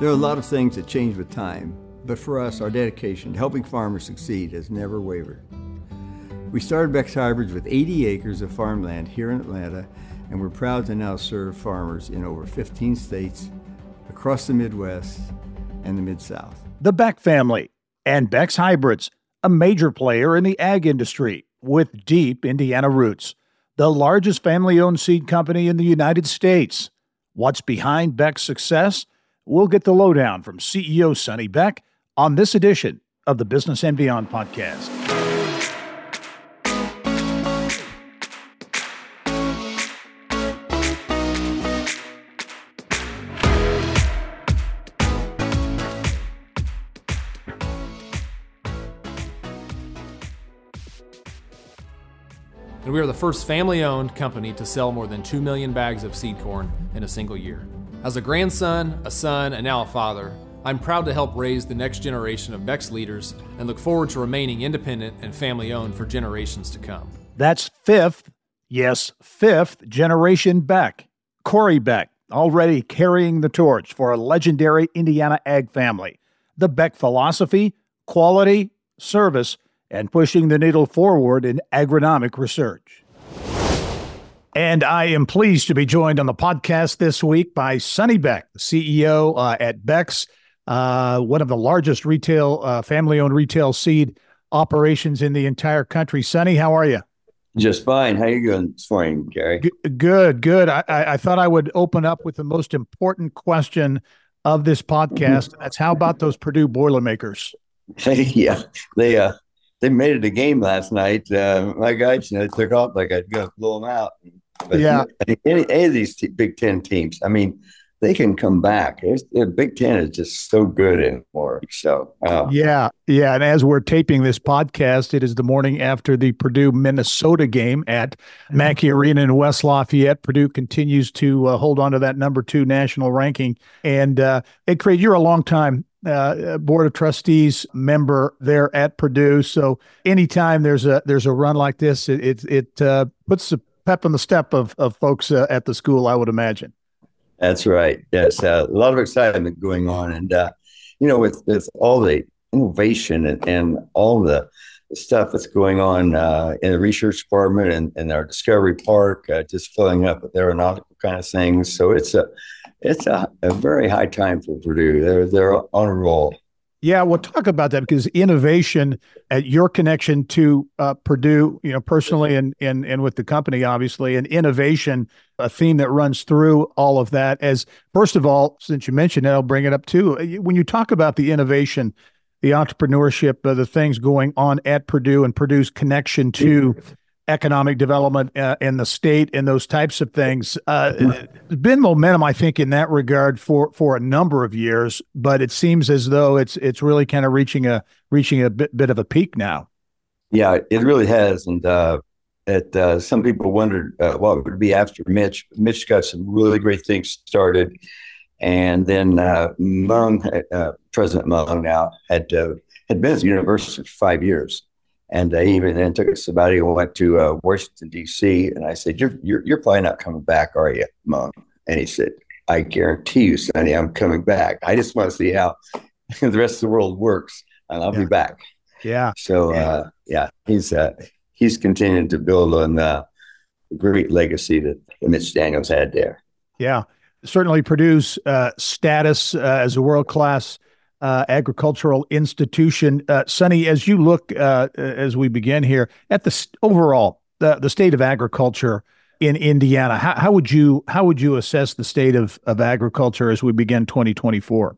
There are a lot of things that change with time, but for us, our dedication to helping farmers succeed has never wavered. We started Beck's Hybrids with 80 acres of farmland here in Atlanta, and we're proud to now serve farmers in over 15 states, across the Midwest, and the Mid South. The Beck family and Beck's Hybrids, a major player in the ag industry with deep Indiana roots, the largest family owned seed company in the United States. What's behind Beck's success? We'll get the lowdown from CEO Sonny Beck on this edition of the Business and Beyond podcast. And we are the first family owned company to sell more than 2 million bags of seed corn in a single year. As a grandson, a son, and now a father, I'm proud to help raise the next generation of Beck's leaders and look forward to remaining independent and family owned for generations to come. That's fifth, yes, fifth generation Beck. Corey Beck, already carrying the torch for a legendary Indiana ag family. The Beck philosophy, quality, service, and pushing the needle forward in agronomic research. And I am pleased to be joined on the podcast this week by Sonny Beck, the CEO uh, at Beck's, uh, one of the largest retail, uh, family owned retail seed operations in the entire country. Sonny, how are you? Just fine. How you doing this morning, Gary? G- good, good. I, I, thought I would open up with the most important question of this podcast. That's how about those Purdue Boilermakers? yeah, they uh, they made it a game last night. Uh, my guys, you know, took off like I'd go blow them out. But yeah, any, any of these t- Big Ten teams, I mean, they can come back. It's, the Big Ten is just so good anymore. So uh, yeah, yeah. And as we're taping this podcast, it is the morning after the Purdue Minnesota game at Mackey Arena in West Lafayette. Purdue continues to uh, hold on to that number two national ranking. And uh, hey, Craig, you're a long time uh, board of trustees member there at Purdue. So anytime there's a there's a run like this, it it, it uh, puts the pep in the step of of folks uh, at the school. I would imagine. That's right. Yes, uh, a lot of excitement going on, and uh, you know, with with all the innovation and, and all the stuff that's going on uh, in the research department and, and our discovery park, just filling up with aeronautical kind of things. So it's a it's a, a very high time for Purdue. They're they're on a roll. Yeah, we'll talk about that because innovation at your connection to uh, Purdue, you know, personally and, and and with the company, obviously, and innovation, a theme that runs through all of that. As first of all, since you mentioned it, I'll bring it up too. When you talk about the innovation, the entrepreneurship, uh, the things going on at Purdue and Purdue's connection to economic development uh, in the state and those types of things. Uh, there's been momentum, I think, in that regard for for a number of years, but it seems as though it's it's really kind of reaching a reaching a bit bit of a peak now. Yeah, it really has, and uh, it, uh, some people wondered uh, what would be after Mitch. Mitch got some really great things started, and then uh, Mung, President Mung, now had had been at the university for five years and uh, he even then took a sabbatical and went to uh, Washington, D.C. And I said, you're, you're, you're probably not coming back, are you, Mung? And he said, I guarantee you, Sonny, I'm coming back. I just want to see how the rest of the world works, and I'll yeah. be back. Yeah. So, yeah, uh, yeah he's uh, he's continuing to build on the great legacy that Mitch Daniels had there. Yeah. Certainly Purdue's uh, status uh, as a world class uh, agricultural institution. Uh, Sonny, as you look uh, as we begin here at the st- overall the, the state of agriculture in Indiana, how, how, would you how would you assess the state of, of agriculture as we begin 2024?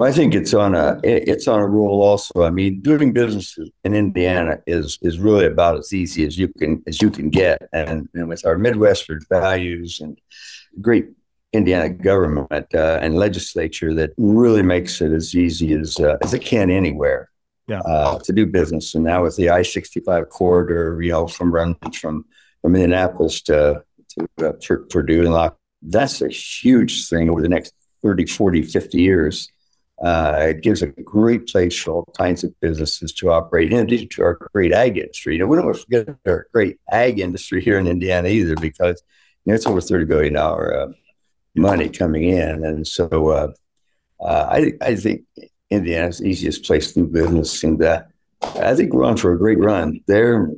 I think it's on a it's on a roll. Also, I mean, doing business in Indiana is is really about as easy as you can as you can get, and, and with our Midwestern values and great Indiana government uh, and legislature that really makes it as easy as uh, as it can anywhere yeah. uh, to do business. And now with the I sixty five corridor, you know, from runs from from Indianapolis to to uh, Purdue and Lock, that's a huge thing over the next 30, 40, 50 years. Uh, it gives a great place for all kinds of businesses to operate in addition to our great ag industry. You know, we don't to forget our great ag industry here in Indiana either because you know, it's over $30 billion uh, money coming in. And so, uh, uh, I I think Indiana's the easiest place to do business, and uh, I think we're on for a great run there.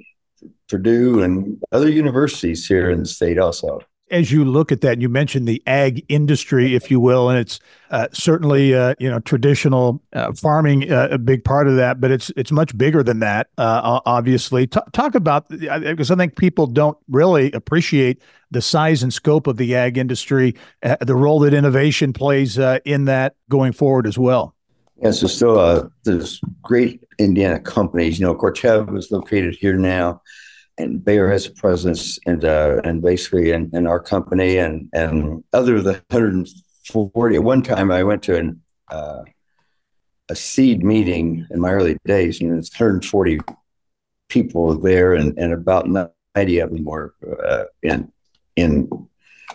Purdue and other universities here in the state also as you look at that, you mentioned the ag industry, if you will, and it's uh, certainly uh, you know traditional uh, farming uh, a big part of that, but it's it's much bigger than that. Uh, obviously, T- talk about because I think people don't really appreciate the size and scope of the ag industry, uh, the role that innovation plays in that going forward as well. Yeah, so still, there's great Indiana companies. You know, Corteva is located here now and Bayer has a presence and uh, and basically in, in our company and and other than 140 at one time I went to an uh, a seed meeting in my early days and it's 140 people there and, and about 90 of them were uh, in in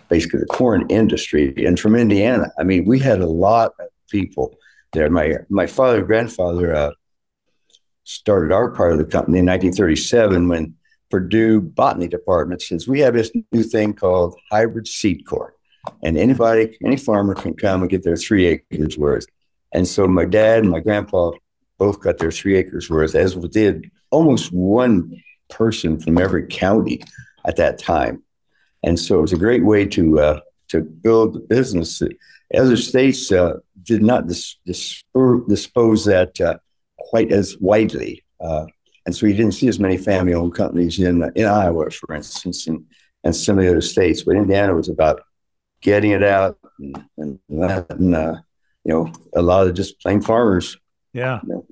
basically the corn industry and from Indiana. I mean we had a lot of people there. My my father and grandfather uh, started our part of the company in 1937 when Purdue Botany Department says we have this new thing called hybrid seed corn. And anybody, any farmer can come and get their three acres worth. And so my dad and my grandpa both got their three acres worth, as did almost one person from every county at that time. And so it was a great way to uh, to build a business. Other states uh, did not dis- dis- dispose that uh, quite as widely. And so you didn't see as many family owned companies in, in Iowa, for instance, and, and some of the other states. But Indiana was about getting it out and, and letting, uh, you know, a lot of just plain farmers. Yeah. You know,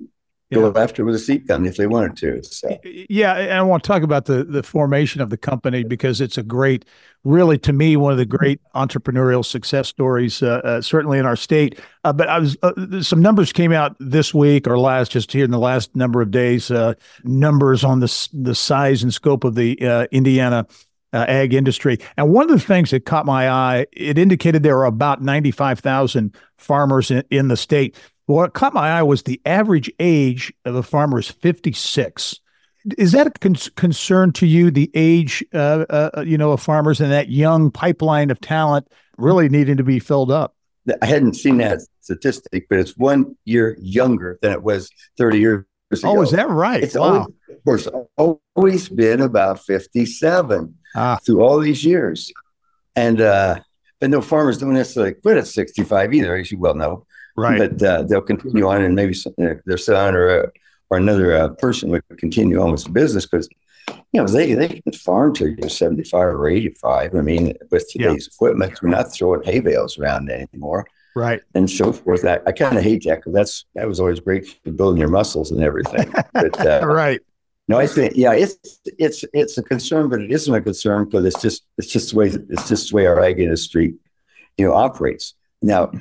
go yeah. after with a seed company if they wanted to. So. Yeah, and I want to talk about the the formation of the company because it's a great, really to me, one of the great entrepreneurial success stories, uh, uh, certainly in our state. Uh, but I was uh, some numbers came out this week or last, just here in the last number of days. Uh, numbers on the the size and scope of the uh, Indiana. ag industry. And one of the things that caught my eye, it indicated there are about 95,000 farmers in, in the state. What caught my eye was the average age of a farmer is 56. Is that a con- concern to you, the age, uh, uh, you know, of farmers and that young pipeline of talent really needing to be filled up? I hadn't seen that statistic, but it's one year younger than it was 30 years ago. Oh, is that right? It's wow. always, always been about 57 ah. through all these years. And, uh, but no farmers don't necessarily quit at 65 either, as you well know. Right. But uh, they'll continue on, and maybe some, their son or uh, or another uh, person would continue on with the business because you know they they can farm till you're 75 or 85. I mean, with today's yeah. equipment, we're not throwing hay bales around anymore. Right. And so forth. I, I kind of hate that because that's that was always great for building your muscles and everything. But uh, right. No, I think yeah, it's it's it's a concern, but it isn't a concern because it's just it's just the way it's just the way our ag industry, you know, operates. Now,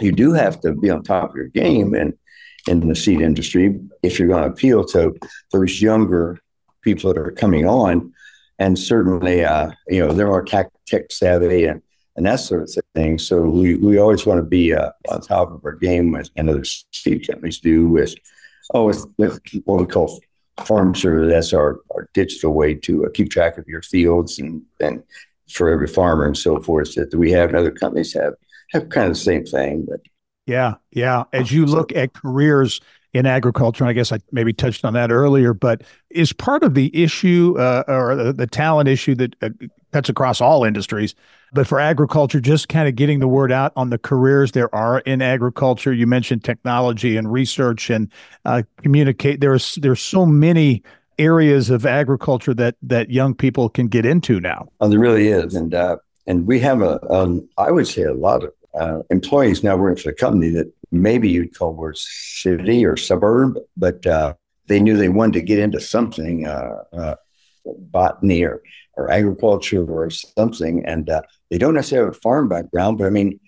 you do have to be on top of your game and in the seed industry if you're going to appeal to those younger people that are coming on. And certainly, uh, you know, they're more tech, savvy and, and that sort of thing. So we, we always want to be uh, on top of our game, as other seed companies do with, oh, with what we call farm server. That's our, our digital way to uh, keep track of your fields and, and for every farmer and so forth that we have and other companies have have kind of the same thing. But yeah, yeah. As you look at careers in agriculture, I guess I maybe touched on that earlier, but is part of the issue uh, or the, the, talent issue that uh, cuts across all industries, but for agriculture, just kind of getting the word out on the careers there are in agriculture. You mentioned technology and research and uh, communicate. There's there's so many areas of agriculture that that young people can get into now. Oh, there really is, and uh, and we have a, um, I would say a lot of uh, employees now working for the company that maybe you'd call were city or suburb, but uh, they knew they wanted to get into something, uh, uh botany or, or agriculture or something. And uh, they don't necessarily have a farm background, but I mean,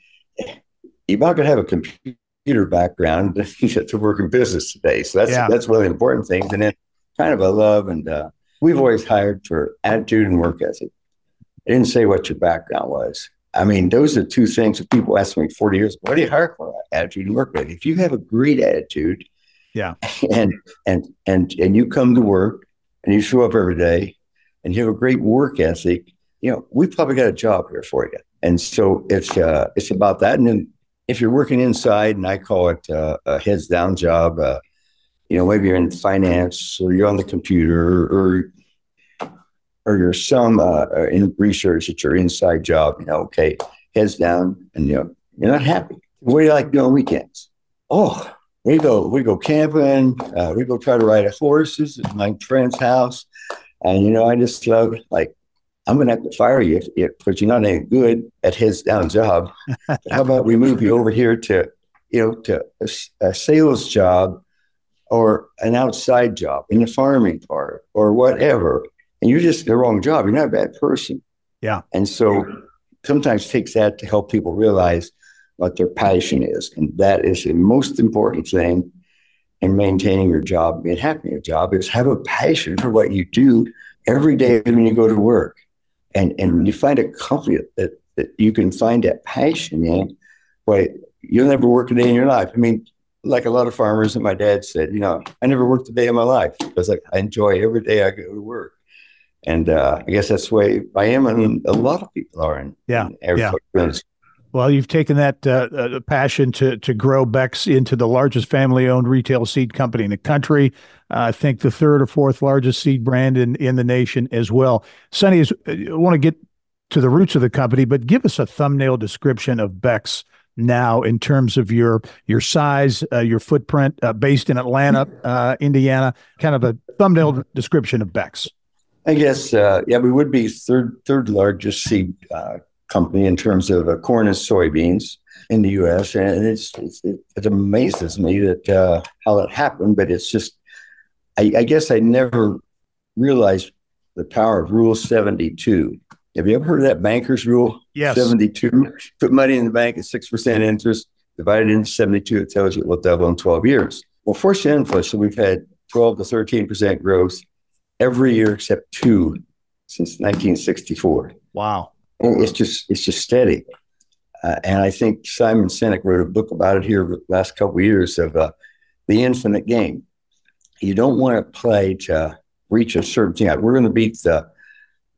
you're not going to have a computer background to work in business today. So that's, yeah. that's really important things. And then kind of a love. And uh, we've always hired for attitude and work ethic. I didn't say what your background was. I mean, those are two things that people ask me 40 years, what do you hire for? Attitude and work ethic. If you have a great attitude, yeah, and and and and you come to work and you show up every day and you have a great work ethic, you know, we probably got a job here for you. And so it's uh it's about that. And then if you're working inside, and I call it uh, a heads down job, uh, you know, maybe you're in finance or you're on the computer or or you're some uh, in research at your inside job, you know, okay, heads down, and you know, you're not happy. What do you like doing weekends? Oh, we go, we go camping, uh, we go try to ride horses at my friend's house, and you know, I just love like I'm going to have to fire you because you're not any good at his down job. How about we move you over here to, you know, to a, a, sales job or an outside job in the farming part or whatever. And you're just the wrong job. You're not a bad person. Yeah. And so sometimes it takes that to help people realize what their passion is. And that is the most important thing in maintaining your job, and having in your job is have a passion for what you do every day when you go to work and and you find a company that, that you can find that passion in, boy, you'll never work a day in your life. I mean, like a lot of farmers and my dad said, you know, I never worked a day in my life because like I enjoy every day I go to work. And uh, I guess that's the way I am, and a lot of people are in. Yeah, in yeah. Well, you've taken that uh, uh, passion to to grow Beck's into the largest family-owned retail seed company in the country. Uh, I think the third or fourth largest seed brand in in the nation as well. Sonny, is, I uh, want to get to the roots of the company, but give us a thumbnail description of Beck's now in terms of your your size, uh, your footprint, uh, based in Atlanta, Indiana. Kind of a thumbnail description of Beck's. I guess, yeah, we would be third third largest seed company in terms of uh, corn and soybeans in the U.S. And it's, it's it, amazes me that uh, how that happened, but it's just I, I, guess I never realized the power of Rule 72. Have you ever heard of that banker's rule? Yes. 72. Put money in the bank at six percent interest, divided into 72. It tells you it will double in 12 years. Well, fortunate inflation, we've had 12 to 13 percent growth every year except two since 1964. Wow it's just it's just steady. Uh, and I think Simon Sinek wrote a book about it here the last couple of years of uh, the infinite game. You don't want to play to reach a certain thing. We're going to beat the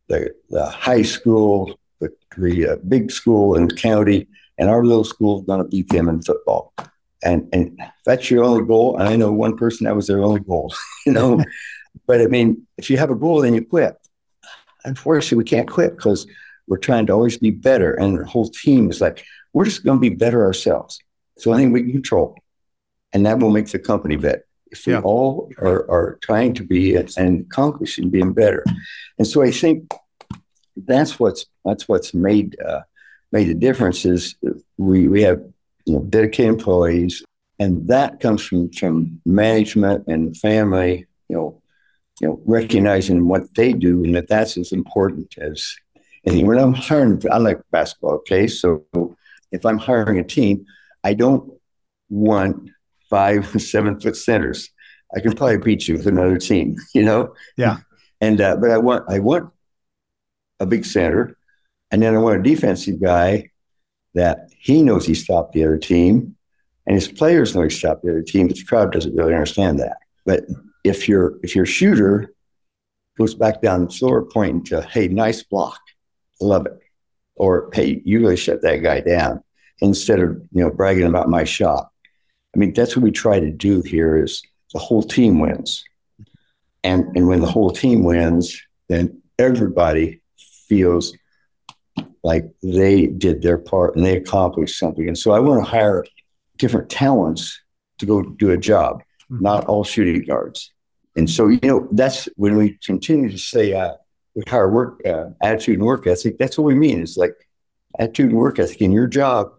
the, the high school, the, the uh, big school in the county, and our little school is going to beat them in football. And and that's your only goal. And I know one person that was their only goal, you know. but I mean, if you have a goal, then you quit. Unfortunately, we can't quit because we're trying to always be better. And the whole team is like, we're just going to be better ourselves. So I think we can control. And that will make the company better. If we yeah. all are, are trying to be and accomplishing being better. And so I think that's what's that's what's made uh, made a difference is we, we have you know, dedicated employees and that comes from, from management and family, you know, you know, recognizing what they do and that that's as important as when I'm hiring, I like basketball, okay? So if I'm hiring a team, I don't want five, seven foot centers. I can probably beat you with another team, you know? Yeah. And, uh, but I want, I want a big center. And then I want a defensive guy that he knows he stopped the other team and his players know he stopped the other team, but the crowd doesn't really understand that. But if your if your shooter goes back down the floor pointing to, hey, nice block, love it. Or, hey, you really shut that guy down instead of, you know, bragging about my shot. I mean, that's what we try to do here is the whole team wins. And, and when the whole team wins, then everybody feels like they did their part and they accomplished something. And so I want to hire different talents to go do a job, mm-hmm. not all shooting guards. And so, you know, that's when we continue to say, uh, our work uh, attitude and work ethic, that's what we mean. It's like attitude and work ethic in your job,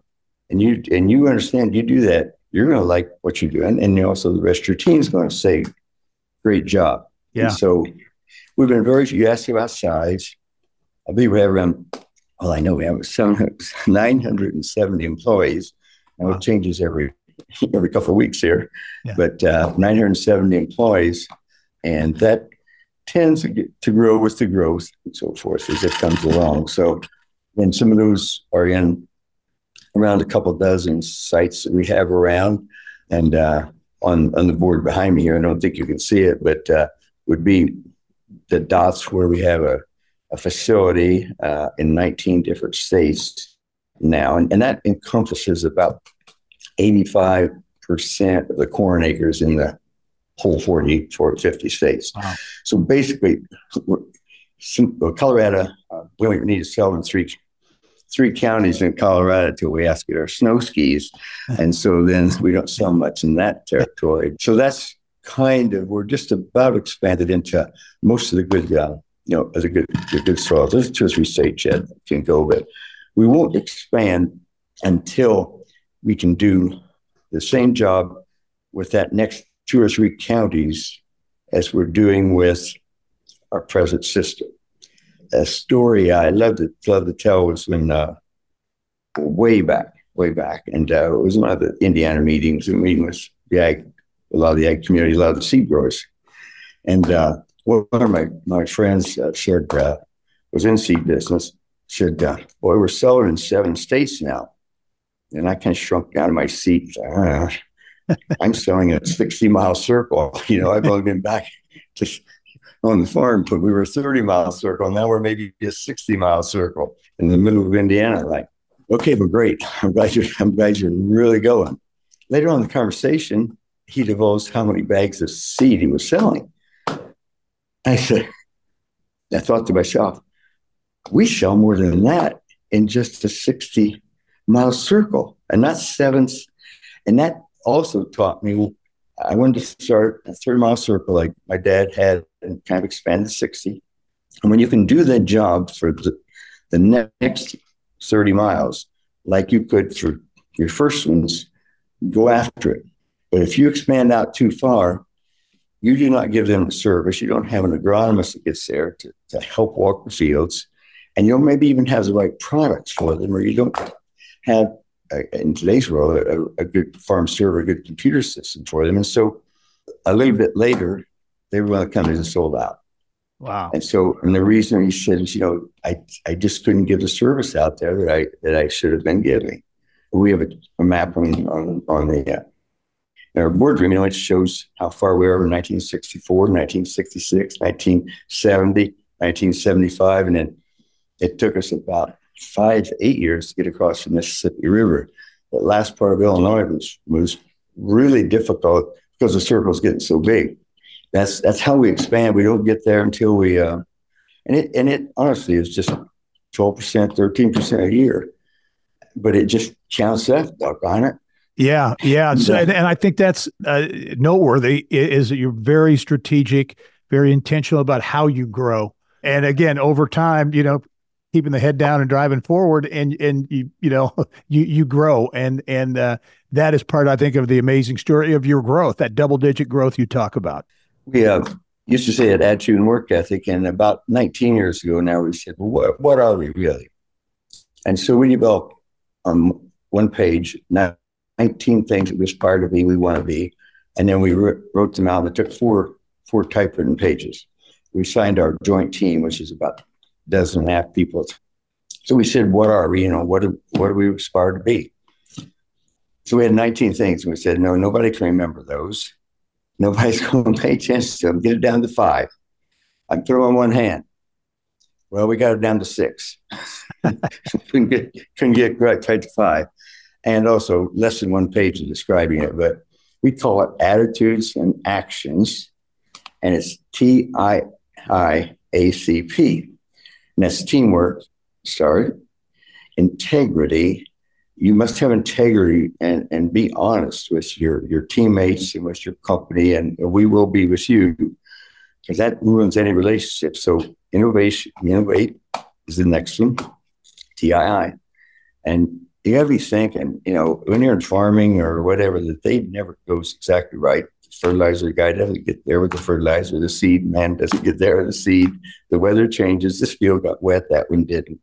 and you and you understand you do that, you're going to like what you do, and, also the rest of your team is going to say, "Great job." Yeah. And so we've been very. You asked about size. I believe we have around. Well, I know we have 970 employees. Now wow. it changes every every couple of weeks here, yeah. but uh, 970 employees, and that tends to, get, to grow with the growth and so forth as it comes along. So, and some of those are in around a couple dozen sites that we have around, and uh, on on the board behind me here, I don't think you can see it, but uh, would be the dots where we have a, a facility uh, in 19 different states now, and, and that encompasses about 85% of the corn acres in the whole 40, 40 50 states. Wow. So basically, Colorado, uh, we only need to sell in three three counties in Colorado until we ask to get our snow skis. And so then we don't sell much in that territory. So that's kind of, we're just about expanded into most of the good, uh, you know, as a good, good soil. There's two or three states yet can go, but we won't expand until we can do the same job with that next two or three counties as we're doing with our present system. A story I love to love to tell was when uh, way back, way back, and uh, it was one of the Indiana meetings. A meeting with the ag, a lot of the ag community, a lot of the seed growers, and uh, one of my my friends uh, said uh, was in seed business. Said, uh, "Boy, we're selling in seven states now," and I kind of shrunk down to my seat. I'm selling a 60 mile circle. You know, I've only been back on the farm, but we were a 30 mile circle. Now we're maybe a 60 mile circle in the middle of Indiana. Like, okay, but great. I'm glad you're, I'm glad you're really going. Later on in the conversation, he divulged how many bags of seed he was selling. I said, I thought to myself, we sell more than that in just a 60 mile circle. And that's seventh. And that also taught me I wanted to start a 30 mile circle like my dad had and kind of expand to 60. And when you can do that job for the, the next 30 miles, like you could for your first ones, go after it. But if you expand out too far, you do not give them a service. You don't have an agronomist that gets there to, to help walk the fields. And you don't maybe even have the right products for them, or you don't have in today's world, a, a, good farm server, a good computer system for them. And so a little bit later, they were one of the companies that sold out. Wow. And so, and the reason he said is, you know, I, I just couldn't give the service out there that I, that I should have been giving. We have a, a map on, on, on the, uh, our boardroom, you know, it shows how far we were in 1964, 1966, 1970, 1975. And then it took us about five to eight years to get across the Mississippi River. The last part of Illinois was, was really difficult because the circle is getting so big. That's that's how we expand. We don't get there until we, uh, and it and it honestly is just twelve percent, thirteen percent a year, but it just counts up on it. Yeah, yeah. So, and, and I think that's uh, noteworthy is that you're very strategic, very intentional about how you grow. And again, over time, you know, keeping the head down and driving forward and and you you know you you grow and and uh, that is part I think of the amazing story of your growth that double digit growth you talk about. We uh, used to say it attitude and work ethic, and about 19 years ago now we said, well, what what are we really? And so we developed on one page 19 things that we aspire to be, we want to be, and then we wrote them out. It took four four typewritten pages. We signed our joint team, which is about a half people. So we said, what are we? You know, what do, what do we aspire to be? So we had 19 things. And we said, no, nobody can remember those. Nobody's going to pay attention to them. Get it down to five. I can throw on one hand. Well, we got it down to six. couldn't get couldn't get right, to five, and also less than one page of describing it. But we call it attitudes and actions, and it's T I I A C P. And that's teamwork, sorry, Integrity. You must have integrity and, and be honest with your, your teammates and with your company, and we will be with you because that ruins any relationship. So innovation, innovate is the next one, TII. And you got to be thinking, you know, when you're in farming or whatever, that they never goes exactly right fertilizer guy doesn't get there with the fertilizer. The seed man doesn't get there with the seed. The weather changes. This field got wet. That one didn't.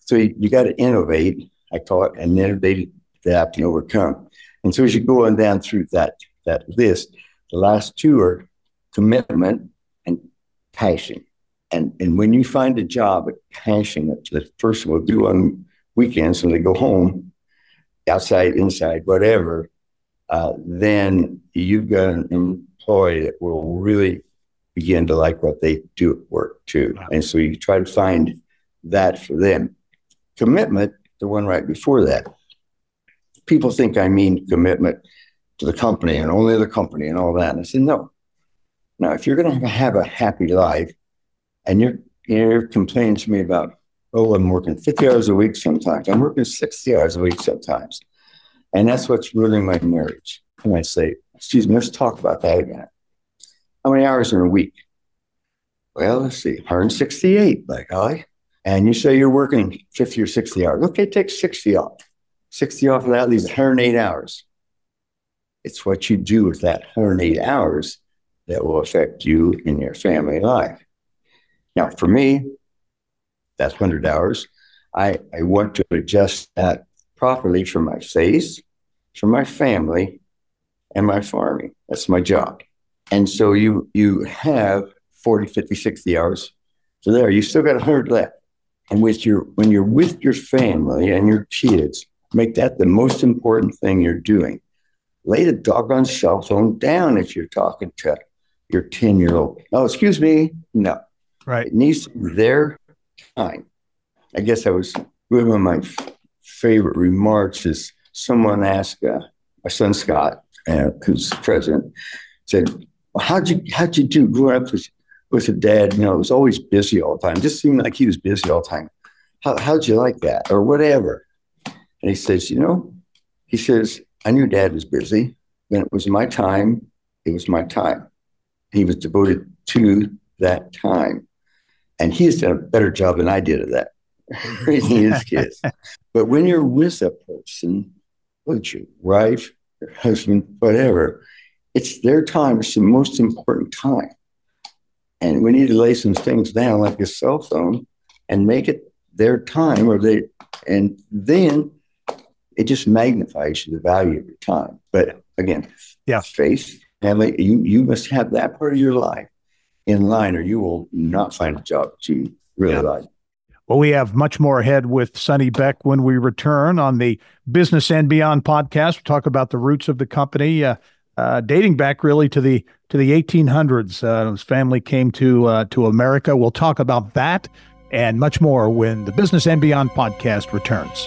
So you, you got to innovate, I call it, and innovate, adapt, and overcome. And so as you go on down through that that list, the last two are commitment and passion. And and when you find a job, a passion that the person will do on weekends when they go home, outside, inside, whatever, uh, then you've got an employee that will really begin to like what they do at work too. Wow. And so you try to find that for them. Commitment, the one right before that. people think I mean commitment to the company and only the company and all that. And I said, no. Now, if you're going to have a happy life and you're, you're complaining to me about, oh, I'm working 50 hours a week sometimes, I'm working 60 hours a week sometimes. And that's what's ruining my marriage. And I say, excuse me, let's talk about that again. How many hours in a week? Well, let's see, 168 by golly. And you say you're working 50 or 60 hours. Okay, take 60 off. 60 off of that leaves 108 hours. It's what you do with that 108 hours that will affect you in your family life. Now, for me, that's 100 hours. I, I want to adjust that properly for my faith, for my family, and my farming. That's my job. And so you you have 40, 50, 60 hours. So there, you still got 100 left. And with your when you're with your family and your kids, make that the most important thing you're doing. Lay the doggone cell phone down if you're talking to your 10 year old. Oh, excuse me. No. Right. It needs their time. I guess I was one my favorite remarks is someone asked uh, my son Scott, uh, who's president, said, well, "How'd you how'd you do growing up with with a dad? You know, it was always busy all the time. Just seemed like he was busy all the time. How how'd you like that, or whatever?" And he says, "You know," he says, "I knew Dad was busy. When it was my time, it was my time. He was devoted to that time, and he has done a better job than I did of that." raising his kids. But when you're with a person, it's your wife, your husband, whatever, it's their time. It's the most important time. And we need to lay some things down like a cell phone and make it their time or they and then it just magnifies the value of your time. But again, yeah, faith, family, you you must have that part of your life in line or you will not find a job that you really yeah. like. Well, we have much more ahead with Sonny Beck when we return on the Business and Beyond podcast. We'll talk about the roots of the company, uh, uh, dating back really to the to the 1800s. Uh, his family came to uh, to America. We'll talk about that and much more when the Business and Beyond podcast returns.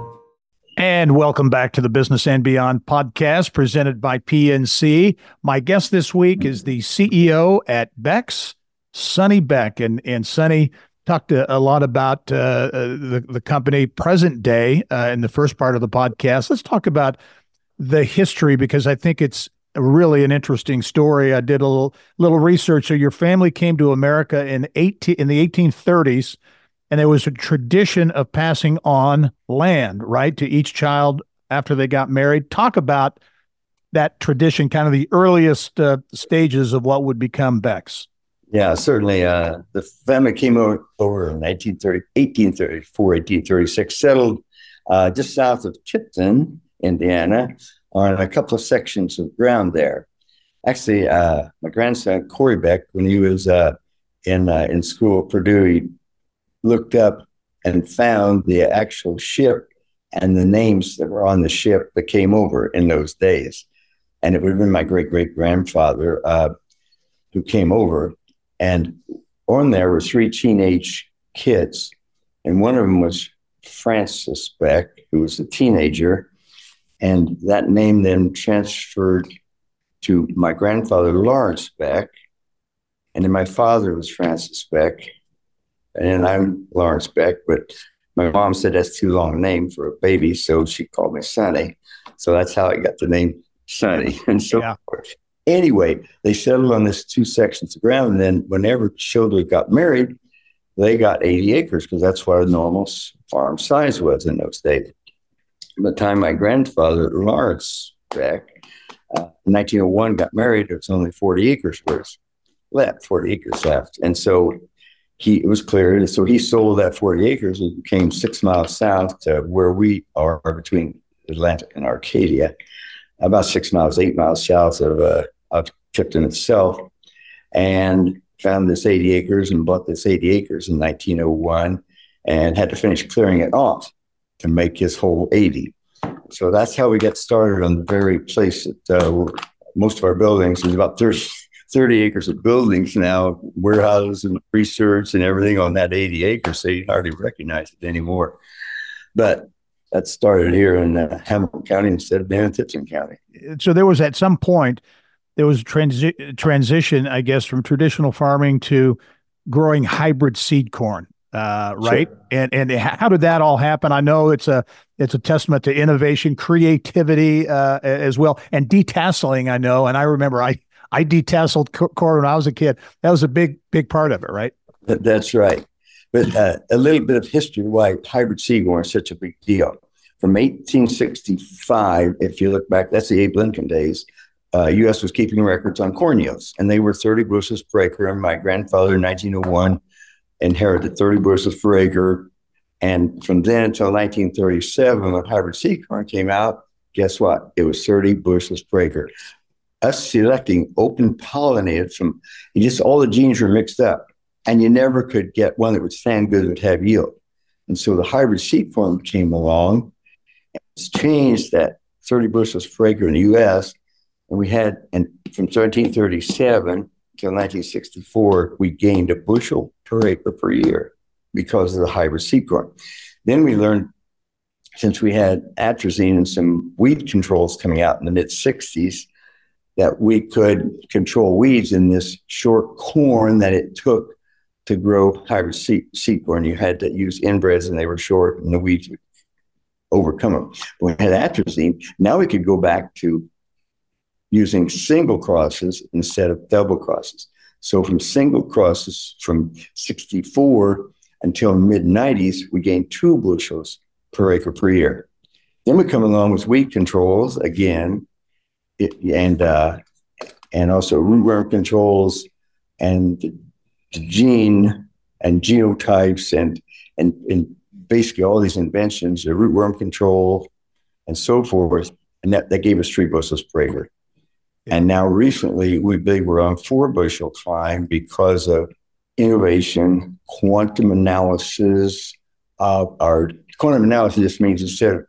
And welcome back to the Business and Beyond podcast presented by PNC. My guest this week is the CEO at Beck's, Sonny Beck. And, and Sonny talked a, a lot about uh, uh, the, the company present day uh, in the first part of the podcast. Let's talk about the history because I think it's really an interesting story. I did a little, little research. So your family came to America in 18, in the 1830s and there was a tradition of passing on land, right, to each child after they got married. Talk about that tradition, kind of the earliest uh, stages of what would become Beck's. Yeah, certainly. Uh, the family came over, over in 1930, 1834, 1836, settled uh, just south of Tipton, Indiana, on a couple of sections of ground there. Actually, uh, my grandson Corey Beck, when he was uh, in uh, in school at Purdue, he looked up and found the actual ship and the names that were on the ship that came over in those days. And it would have been my great great grandfather uh, who came over. And on there were three teenage kids. And one of them was Francis Beck, who was a teenager. And that name then transferred to my grandfather, Lawrence Beck. And then my father was Francis Beck. And I'm Lawrence Beck, but my mom said that's too long a name for a baby, so she called me Sonny. So that's how I got the name Sonny and so yeah. forth. Anyway, they settled on this two sections of ground, and then whenever children got married, they got 80 acres because that's what a normal farm size was in those days. By the time my grandfather, Lawrence Beck, uh, 1901 got married, there was only 40 acres worth left, 40 acres left. And so he it was cleared. So he sold that 40 acres and came six miles south to where we are between Atlanta and Arcadia, about six miles, eight miles south of, uh, of Tipton itself, and found this 80 acres and bought this 80 acres in 1901 and had to finish clearing it off to make his whole 80. So that's how we got started on the very place that uh, most of our buildings is about 30, 30 acres of buildings now, warehouses and research and everything on that 80 acres. So you hardly recognize it anymore. But that started here in uh, Hamilton County instead of being in Tipton County. So there was at some point, there was a transi- transition, I guess, from traditional farming to growing hybrid seed corn. Uh, right. Sure. And and how did that all happen? I know it's a it's a testament to innovation, creativity uh, as well, and detasseling. I know, and I remember I I detasseled corn when I was a kid. That was a big, big part of it, right? That's right. But uh, a little bit of history why hybrid seed corn is such a big deal. From 1865, if you look back, that's the Abe Lincoln days. Uh, U.S. was keeping records on corn yields, and they were 30 bushels per acre. And my grandfather, in 1901, inherited 30 bushels per acre. And from then until 1937, when hybrid seed corn came out, guess what? It was 30 bushels per acre us selecting open pollinated from just all the genes were mixed up and you never could get one that would stand good that would have yield. And so the hybrid seed form came along. It's changed that 30 bushels per acre in the US. And we had, and from 1737 until 1964, we gained a bushel per acre per year because of the hybrid seed corn. Then we learned, since we had atrazine and some weed controls coming out in the mid 60s, that we could control weeds in this short corn that it took to grow hybrid seed, seed corn. You had to use inbreds and they were short and the weeds would overcome them. we had atrazine. Now we could go back to using single crosses instead of double crosses. So from single crosses from 64 until mid 90s, we gained two bushels per acre per year. Then we come along with weed controls again, and uh, and also rootworm controls and gene and genotypes and and and basically all these inventions, the rootworm control and so forth, and that, that gave us three bushels per acre. Yeah. And now recently we believe we're on four bushel climb because of innovation, quantum analysis. Uh, our quantum analysis just means instead of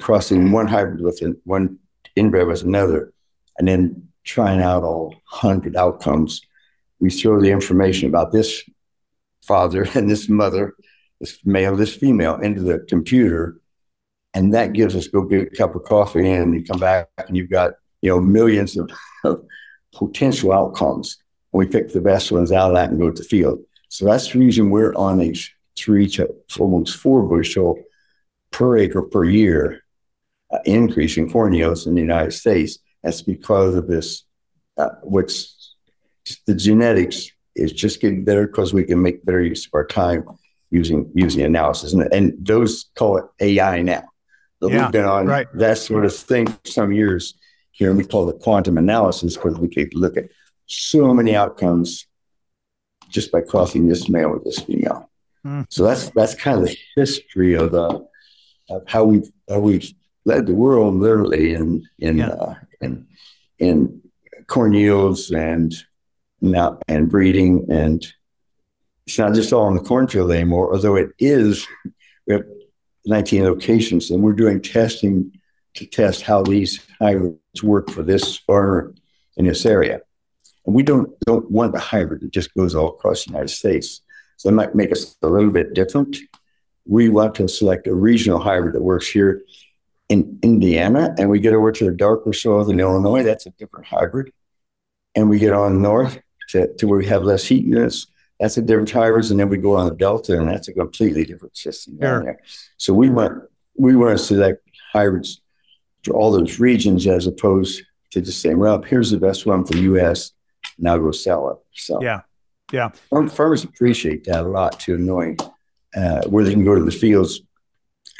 crossing one hybrid with one inbred with another, and then trying out all 100 outcomes. We throw the information about this father and this mother, this male, this female, into the computer. And that gives us go get a cup of coffee and you come back and you've got, you know, millions of, of potential outcomes. And we pick the best ones out of that and go to the field. So that's the reason we're on a three to almost four bushel per acre per year uh, increase in corn yields in the United States. That's because of this, uh, which the genetics is just getting better because we can make better use of our time using using analysis. And, and those call it AI now. But yeah, we've been on right. that sort of thing for some years here, and we call it quantum analysis because we can look at so many outcomes just by crossing this male with this female. Mm. So that's that's kind of the history of uh, of how we how we've led the world literally in in yeah. uh, in in corn yields and now and breeding and it's not just all in the cornfield anymore although it is we have 19 locations and we're doing testing to test how these hybrids work for this farmer in this area. And we don't don't want the hybrid that just goes all across the united states. So that might make us a little bit different. We want to select a regional hybrid that works here in Indiana, and we get over to the darker soil in Illinois. That's a different hybrid. And we get on north to, to where we have less heat units. That's a different hybrid. And then we go on the Delta, and that's a completely different system down there. So we want we want to select hybrids to all those regions as opposed to just saying, well, here's the best one for the U.S. Now go sell it. So yeah. Yeah. Farmers appreciate that a lot to knowing uh, where they can go to the fields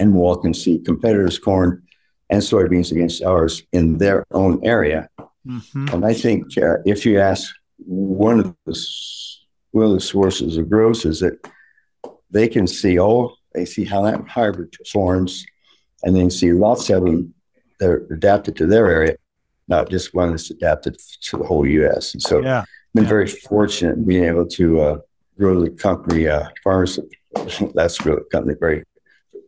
and walk and see competitors' corn and soybeans against ours in their own area. Mm-hmm. And I think uh, if you ask one of the one of the sources of growth is that they can see all they see how that hybrid forms, and then see lots of them that are adapted to their area, not just one that's adapted to the whole U.S. And so, yeah. I've been yeah. very fortunate in being able to uh, grow the company. Uh, farmers, that's grow the company very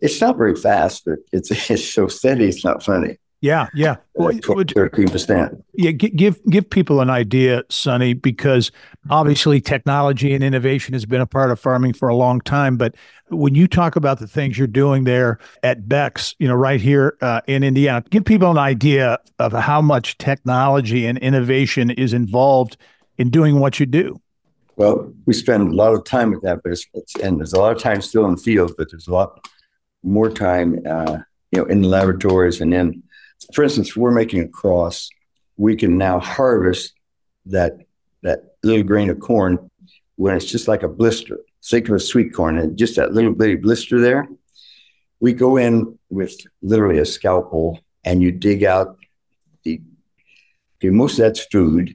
it's not very fast, but it's it's so steady. It's not funny. Yeah, yeah. Thirteen percent. Yeah, give give people an idea, Sonny, because obviously technology and innovation has been a part of farming for a long time. But when you talk about the things you're doing there at Beck's, you know, right here uh, in Indiana, give people an idea of how much technology and innovation is involved in doing what you do. Well, we spend a lot of time with that, but it's, it's and there's a lot of time still in the field, but there's a lot more time, uh, you know, in the laboratories and in, for instance, we're making a cross. We can now harvest that that little grain of corn when it's just like a blister. Think of a sweet corn and just that little bitty blister there. We go in with literally a scalpel and you dig out the okay, most of that's food,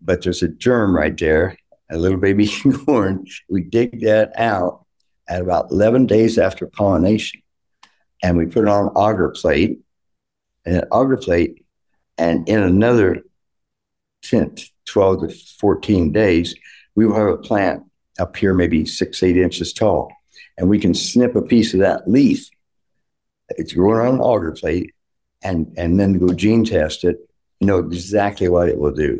but there's a germ right there, a little baby corn. We dig that out at about 11 days after pollination. And we put it on an agar plate, and an agar plate, and in another 10, 12 to 14 days, we will have a plant up here, maybe six, eight inches tall. And we can snip a piece of that leaf. It's growing on an agar plate, and, and then go gene test it, you know exactly what it will do.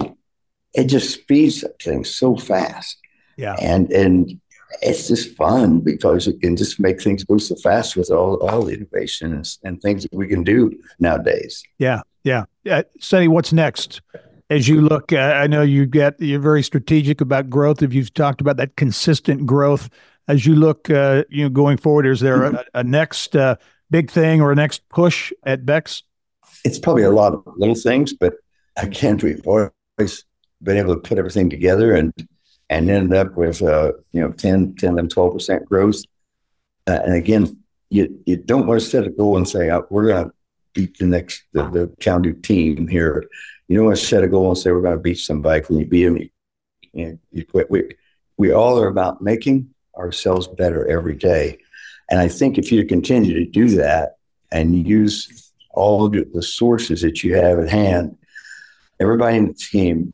It just speeds up things so fast. Yeah. And and it's just fun because it can just make things go so fast with all, all the innovation and, things that we can do nowadays. Yeah, yeah. Uh, Sonny, what's next? As you look, uh, I know you get you're very strategic about growth. If you've talked about that consistent growth, as you look, uh, you know, going forward, is there a, a next uh, big thing or a next push at Beck's? It's probably a lot of little things, but again, we've always been able to put everything together and and ended up with uh, you know 10, 10 and 12 percent growth. Uh, and again, you you don't want to set a goal and say oh, we're going to beat the next the, the county team here. You don't want to set a goal and say we're going to beat somebody when you beat them. You, you, you quit. We we all are about making ourselves better every day. And I think if you continue to do that and use all the sources that you have at hand, everybody in the team,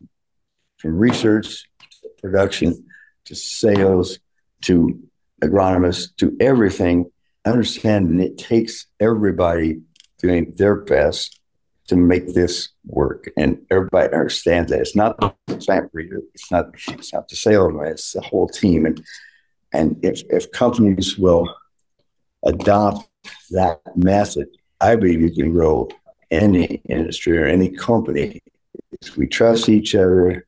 from research production to sales to agronomists to everything. Understanding it takes everybody doing their best to make this work, and everybody understands that it's not the plant breeder, it's not it's not the salesman, it's the whole team. And and if if companies will adopt that method, I believe you can grow any industry or any company. If we trust each other,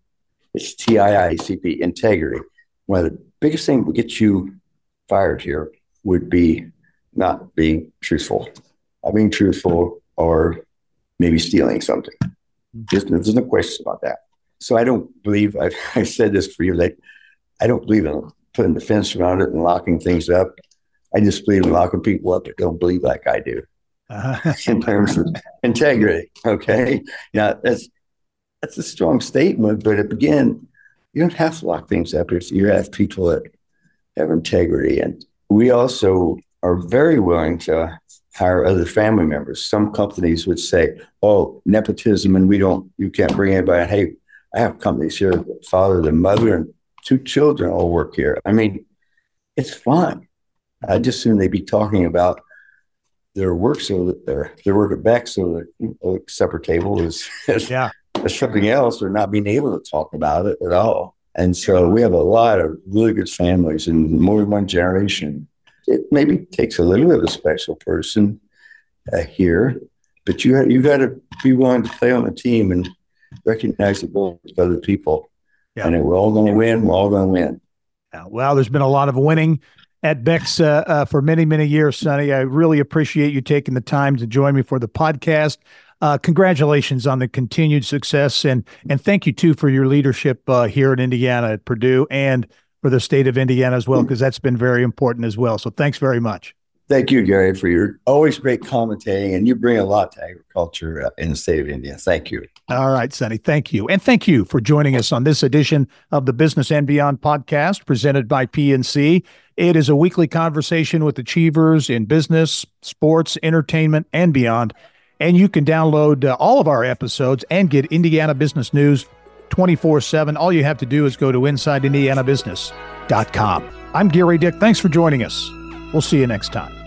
it's TIICP, integrity. One of the biggest things that get you fired here would be not being truthful, not being truthful, or maybe stealing something. Just, there's no question about that. So I don't believe, I, I said this for you, that I don't believe in putting the fence around it and locking things up. I just believe in locking people up that don't believe like I do. Uh-huh. in terms of integrity. Okay. Now that's that's a strong statement, but again, you don't have to lock things up if you have people that have integrity. And we also are very willing to hire other family members. Some companies would say, "Oh, nepotism," and we don't. You can't bring anybody. Hey, I have companies here. The father, the mother, and two children all work here. I mean, it's fun. I just assume they'd be talking about their work so that their their work at Beck so that the separate table is yeah something else or not being able to talk about it at all. And so we have a lot of really good families in more than one generation. It maybe takes a little bit of a special person uh, here, but you you got to be willing to play on the team and recognize the goals of other people. Yeah. And we're all going to win. We're all going to win. Well, there's been a lot of winning at Beck's uh, uh, for many, many years, Sonny. I really appreciate you taking the time to join me for the podcast. Uh, congratulations on the continued success, and and thank you too for your leadership uh, here in Indiana at Purdue and for the state of Indiana as well, because that's been very important as well. So thanks very much. Thank you, Gary, for your always great commentating, and you bring a lot to agriculture uh, in the state of Indiana. Thank you. All right, Sonny. Thank you. And thank you for joining us on this edition of the Business and Beyond podcast presented by PNC. It is a weekly conversation with achievers in business, sports, entertainment, and beyond. And you can download uh, all of our episodes and get Indiana business news 24 7. All you have to do is go to InsideIndianaBusiness.com. I'm Gary Dick. Thanks for joining us. We'll see you next time.